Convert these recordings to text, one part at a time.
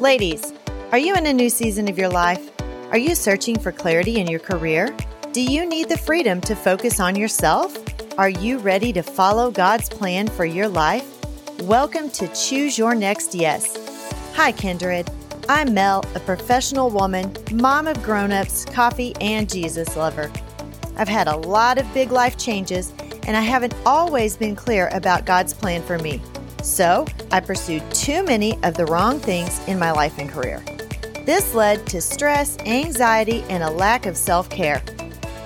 Ladies, are you in a new season of your life? Are you searching for clarity in your career? Do you need the freedom to focus on yourself? Are you ready to follow God's plan for your life? Welcome to Choose Your Next Yes. Hi, Kindred. I'm Mel, a professional woman, mom of grown ups, coffee, and Jesus lover. I've had a lot of big life changes, and I haven't always been clear about God's plan for me. So I pursued too many of the wrong things in my life and career. This led to stress, anxiety, and a lack of self care.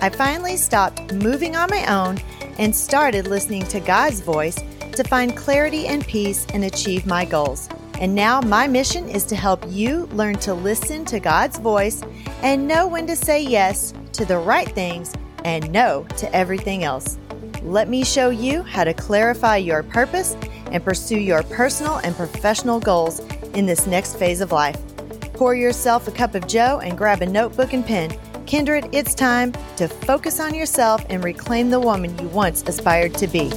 I finally stopped moving on my own and started listening to God's voice to find clarity and peace and achieve my goals. And now my mission is to help you learn to listen to God's voice and know when to say yes to the right things and no to everything else. Let me show you how to clarify your purpose and pursue your personal and professional goals in this next phase of life. Pour yourself a cup of Joe and grab a notebook and pen. Kindred, it's time to focus on yourself and reclaim the woman you once aspired to be.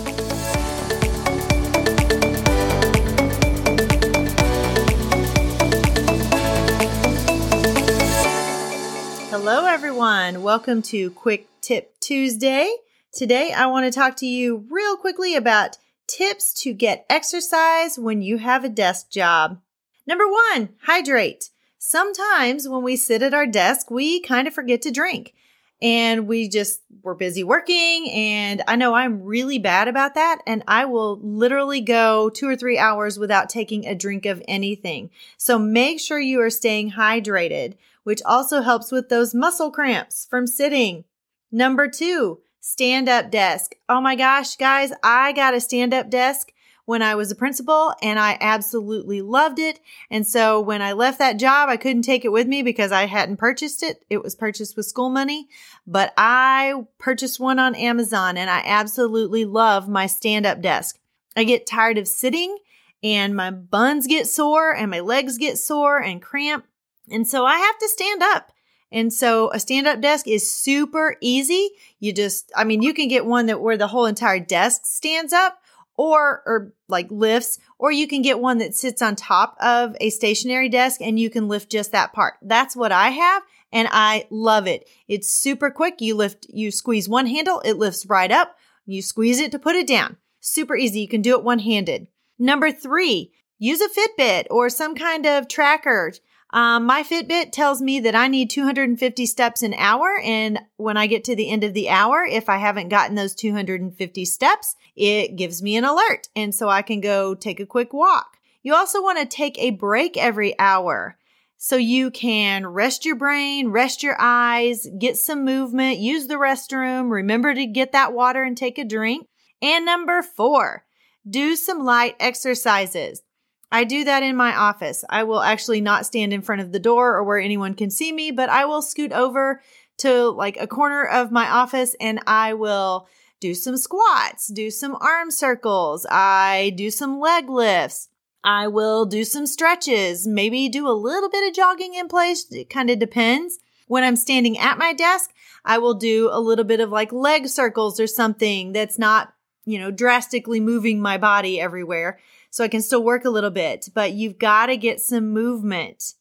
Hello, everyone. Welcome to Quick Tip Tuesday. Today, I want to talk to you real quickly about tips to get exercise when you have a desk job. Number one, hydrate. Sometimes when we sit at our desk, we kind of forget to drink and we just we're busy working and I know I'm really bad about that and I will literally go 2 or 3 hours without taking a drink of anything. So make sure you are staying hydrated, which also helps with those muscle cramps from sitting. Number 2, stand up desk. Oh my gosh, guys, I got a stand up desk when I was a principal and I absolutely loved it. And so when I left that job, I couldn't take it with me because I hadn't purchased it. It was purchased with school money, but I purchased one on Amazon and I absolutely love my stand up desk. I get tired of sitting and my buns get sore and my legs get sore and cramp. And so I have to stand up. And so a stand up desk is super easy. You just, I mean, you can get one that where the whole entire desk stands up or, or like lifts, or you can get one that sits on top of a stationary desk and you can lift just that part. That's what I have. And I love it. It's super quick. You lift, you squeeze one handle, it lifts right up. You squeeze it to put it down. Super easy. You can do it one handed. Number three, use a Fitbit or some kind of tracker um, my Fitbit tells me that I need 250 steps an hour. And when I get to the end of the hour, if I haven't gotten those 250 steps, it gives me an alert. And so I can go take a quick walk. You also want to take a break every hour. So you can rest your brain, rest your eyes, get some movement, use the restroom, remember to get that water and take a drink. And number four, do some light exercises. I do that in my office. I will actually not stand in front of the door or where anyone can see me, but I will scoot over to like a corner of my office and I will do some squats, do some arm circles. I do some leg lifts. I will do some stretches, maybe do a little bit of jogging in place. It kind of depends. When I'm standing at my desk, I will do a little bit of like leg circles or something that's not, you know, drastically moving my body everywhere so I can still work a little bit, but you've got to get some movement.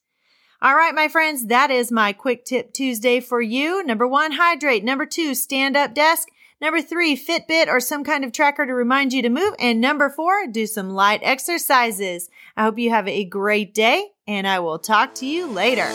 All right, my friends, that is my quick tip Tuesday for you. Number one, hydrate. Number two, stand up desk. Number three, Fitbit or some kind of tracker to remind you to move. And number four, do some light exercises. I hope you have a great day and I will talk to you later.